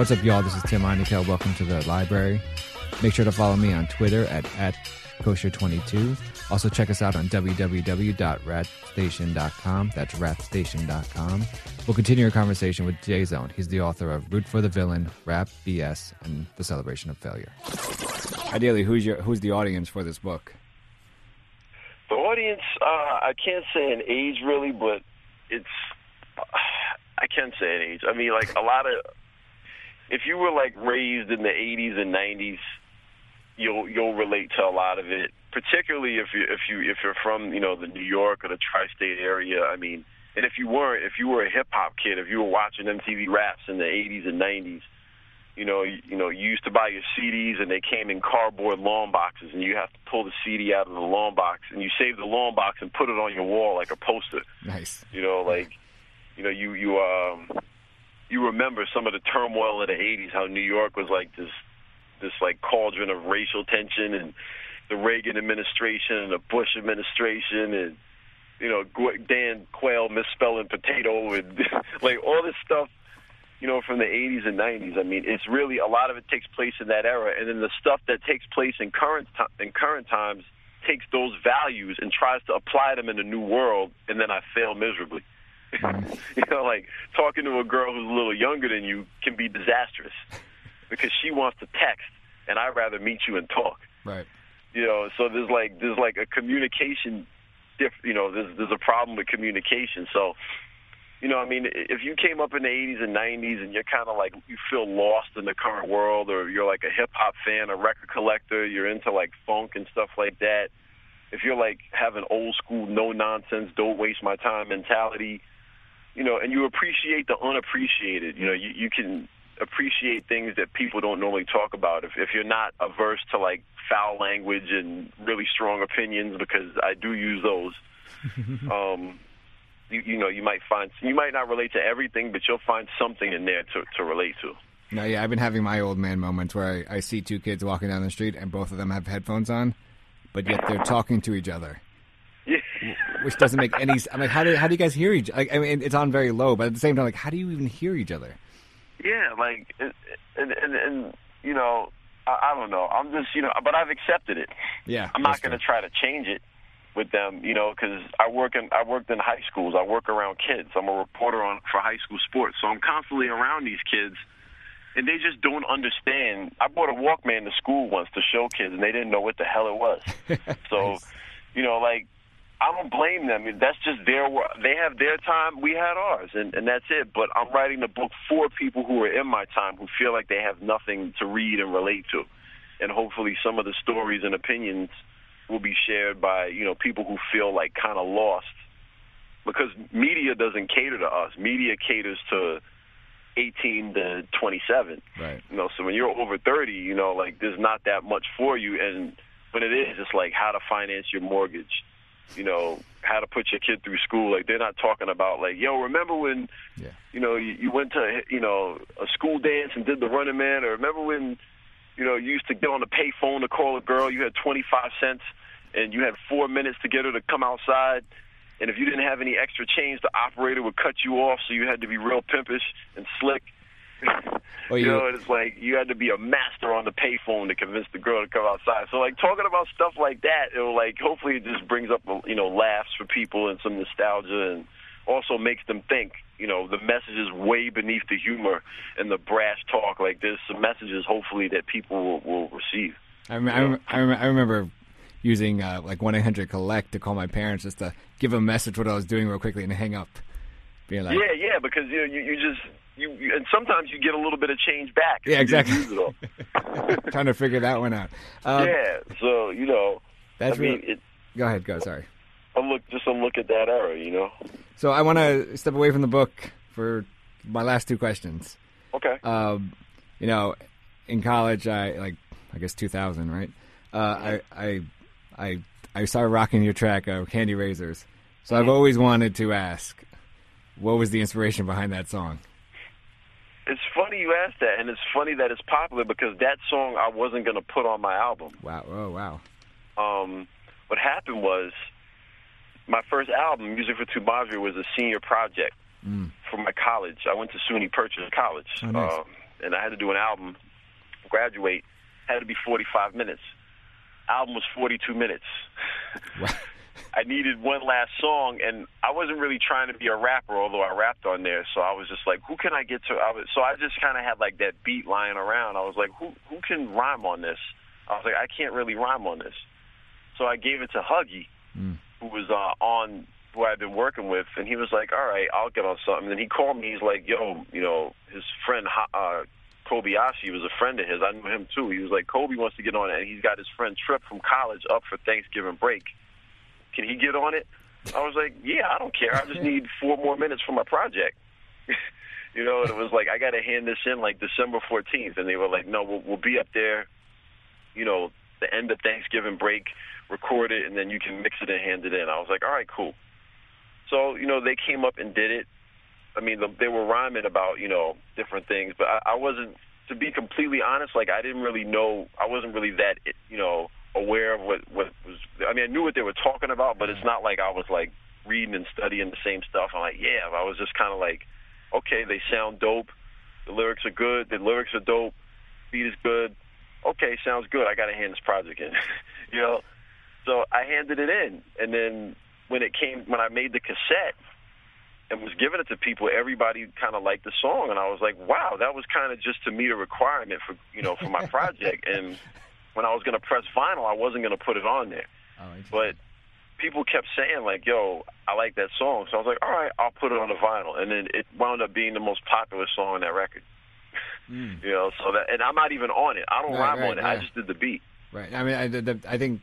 What's up, y'all? This is Tim Einenkel. Welcome to the library. Make sure to follow me on Twitter at, at kosher22. Also, check us out on www.rapstation.com. That's rapstation.com. We'll continue our conversation with J Zone. He's the author of Root for the Villain, Rap, BS, and The Celebration of Failure. Ideally, who's your who's the audience for this book? The audience, uh, I can't say an age really, but it's I can't say an age. I mean, like a lot of if you were like raised in the 80s and 90s, you'll you'll relate to a lot of it. Particularly if you if you if you're from you know the New York or the tri-state area. I mean, and if you weren't, if you were a hip hop kid, if you were watching MTV Raps in the 80s and 90s, you know, you, you know, you used to buy your CDs and they came in cardboard long boxes, and you have to pull the CD out of the long box, and you save the long box and put it on your wall like a poster. Nice. You know, like, you know, you you um, you remember some of the turmoil of the '80s, how New York was like this this like cauldron of racial tension, and the Reagan administration and the Bush administration, and you know, Dan Quayle misspelling potato, and like all this stuff you know, from the 80s and 90s. I mean, it's really a lot of it takes place in that era, and then the stuff that takes place in current in current times takes those values and tries to apply them in a new world, and then I fail miserably. you know, like talking to a girl who's a little younger than you can be disastrous because she wants to text, and I'd rather meet you and talk. Right. You know, so there's like there's like a communication, diff, you know, there's there's a problem with communication. So you know, I mean, if you came up in the 80s and 90s and you're kind of like, you feel lost in the current world, or you're like a hip hop fan, a record collector, you're into like funk and stuff like that, if you're like have an old school, no nonsense, don't waste my time mentality, you know, and you appreciate the unappreciated, you know, you, you can appreciate things that people don't normally talk about. If, if you're not averse to like foul language and really strong opinions, because I do use those. um, you, you know you might find you might not relate to everything, but you'll find something in there to to relate to. No, yeah, I've been having my old man moments where I, I see two kids walking down the street and both of them have headphones on, but yet they're talking to each other. Which doesn't make any. I'm like, how do how do you guys hear each? Like, I mean, it's on very low, but at the same time, like, how do you even hear each other? Yeah, like, and and, and you know, I, I don't know. I'm just you know, but I've accepted it. Yeah, I'm not going to try to change it with them, you know, because I work in I worked in high schools. I work around kids. I'm a reporter on for high school sports, so I'm constantly around these kids, and they just don't understand. I brought a Walkman to school once to show kids, and they didn't know what the hell it was. so, Nice. you know, like I don't blame them. That's just their they have their time, we had ours, and and that's it. But I'm writing the book for people who are in my time who feel like they have nothing to read and relate to, and hopefully some of the stories and opinions will be shared by you know people who feel like kind of lost because media doesn't cater to us. Media caters to 18 to 27. Right. You know, so when you're over 30, you know, like there's not that much for you, and when it is, it's like how to finance your mortgage. You know, how to put your kid through school. Like they're not talking about like, yo, remember when, Yeah. you know, you, you went to you know a school dance and did the Running Man, or remember when, you know, you used to get on the pay phone to call a girl. You had 25 cents, and you had four minutes to get her to come outside. And if you didn't have any extra change, the operator would cut you off, so you had to be real pimpish and slick. You, you know, it's like you had to be a master on the payphone to convince the girl to come outside. So like talking about stuff like that, it will like hopefully it just brings up you know laughs for people and some nostalgia and also makes them think. You know, the message is way beneath the humor and the brash talk. Like there's some messages hopefully that people will, will receive. I, rem- I, rem- I remember using uh, like one eight hundred collect to call my parents just to give a message what I was doing real quickly and hang up. Being like, yeah, yeah, because you you, you just you, you, and sometimes you get a little bit of change back. Yeah, exactly. Trying to figure that one out. Um, yeah, so you know, that's I mean, it, go ahead, go. Sorry. I look just a look at that era, you know. So I want to step away from the book for my last two questions. Okay. Um, you know, in college, I like I guess 2000, right? Uh, I I I I started rocking your track of Candy Razors. So I've always wanted to ask, what was the inspiration behind that song? It's funny you asked that, and it's funny that it's popular because that song I wasn't going to put on my album. Wow! Oh, wow! Um, what happened was my first album, Music for Tu Madre, was a senior project mm. for my college. I went to SUNY Purchase College, oh, nice. uh, and I had to do an album. Graduate had to be 45 minutes. Album was 42 minutes. I needed one last song, and I wasn't really trying to be a rapper, although I rapped on there. So I was just like, who can I get to? I was, so I just kind of had like that beat lying around. I was like, who who can rhyme on this? I was like, I can't really rhyme on this. So I gave it to Huggy, mm. who was uh, on who I'd been working with, and he was like, all right, I'll get on something. And he called me. He's like, yo, you know, his friend uh, Kobayashi was a friend of his. I knew him too. He was like, Kobe wants to get on it, and he's got his friend Trip from college up for Thanksgiving break. Can he get on it? I was like, yeah, I don't care. I just need four more minutes for my project. you know, and it was like I got to hand this in like December 14th, and they were like, no, we'll, we'll be up there. You know, the end of Thanksgiving break, record it, and then you can mix it and hand it in. I was like, all right, cool. So you know, they came up and did it. I mean, they were rhyming about you know different things, but I, I wasn't. To be completely honest, like I didn't really know. I wasn't really that you know aware of what what was. I mean, I knew what they were talking about, but it's not like I was like reading and studying the same stuff. I'm like, yeah. I was just kind of like, okay, they sound dope. The lyrics are good. The lyrics are dope. Beat is good. Okay, sounds good. I got to hand this project in. you know, so I handed it in, and then when it came, when I made the cassette and was giving it to people, everybody kind of liked the song, and I was like, wow, that was kind of just to meet a requirement for you know for my project. and when I was going to press vinyl, I wasn't going to put it on there. Oh, but people kept saying like, "Yo, I like that song," so I was like, "All right, I'll put it on the vinyl," and then it wound up being the most popular song on that record. Mm. You know, so that and I'm not even on it. I don't right, rhyme right, on it. Right. I just did the beat. Right. I mean, I, the, I think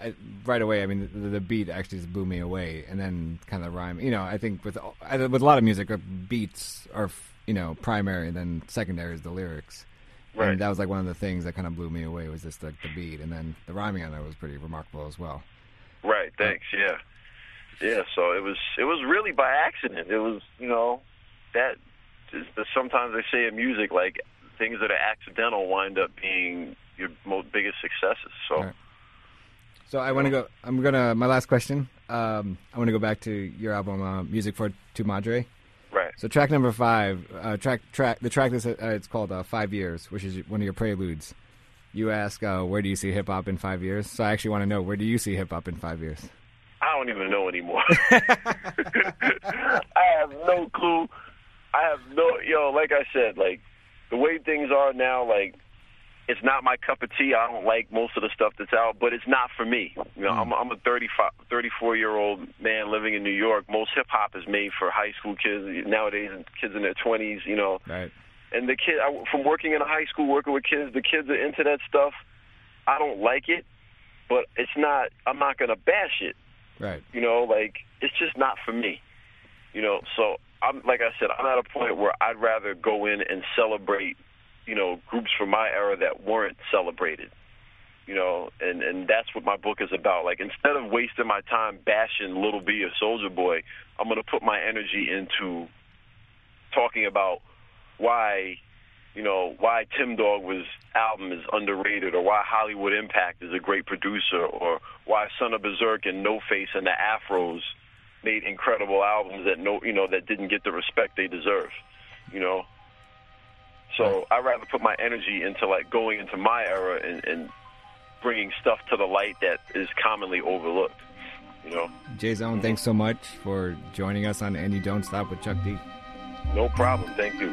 I, right away. I mean, the, the, beat actually just blew me away, and then kind of rhyme. You know, I think with with a lot of music, beats are you know primary, and then secondary is the lyrics. Right. And that was like one of the things that kind of blew me away was just like the beat, and then the rhyming on it was pretty remarkable as well. Right. Thanks. Yeah. Yeah. So it was it was really by accident. It was you know that sometimes they say in music like things that are accidental wind up being your most biggest successes. So. Right. So I want to go. I'm gonna. My last question. Um, I want to go back to your album, uh, "Music for Tu Madre." So track number five, uh, track track the track that's uh, it's called uh, Five Years, which is one of your preludes. You ask, uh, where do you see hip hop in five years? So I actually want to know, where do you see hip hop in five years? I don't even know anymore. I have no clue. I have no, yo, like I said, like the way things are now, like it's not my cup of tea. I don't like most of the stuff that's out, but it's not for me. You know, mm. I'm, I'm a 35, 34 year old man living in New York. Most hip hop is made for high school kids nowadays, and kids in their 20s. You know, right. And the kid, I, from working in a high school, working with kids, the kids are into that stuff. I don't like it, but it's not. I'm not gonna bash it. Right. You know, like it's just not for me. You know, so I'm like I said, I'm at a point where I'd rather go in and celebrate you know, groups from my era that weren't celebrated. You know, and and that's what my book is about. Like instead of wasting my time bashing Lil B or Soulja Boy, I'm going to put my energy into talking about why you know, why Tim Dog was album is underrated, or why Hollywood Impact is a great producer, or why Son of Bazerk and No Face and the Afros made incredible albums that no, you know, that didn't get the respect they deserve. You know, So I'd rather put my energy into like going into my era and, and bringing stuff to the light that is commonly overlooked. You know. J Zone, mm-hmm. thanks so much for joining us on And You Don't Stop with Chuck D. No problem. Thank you.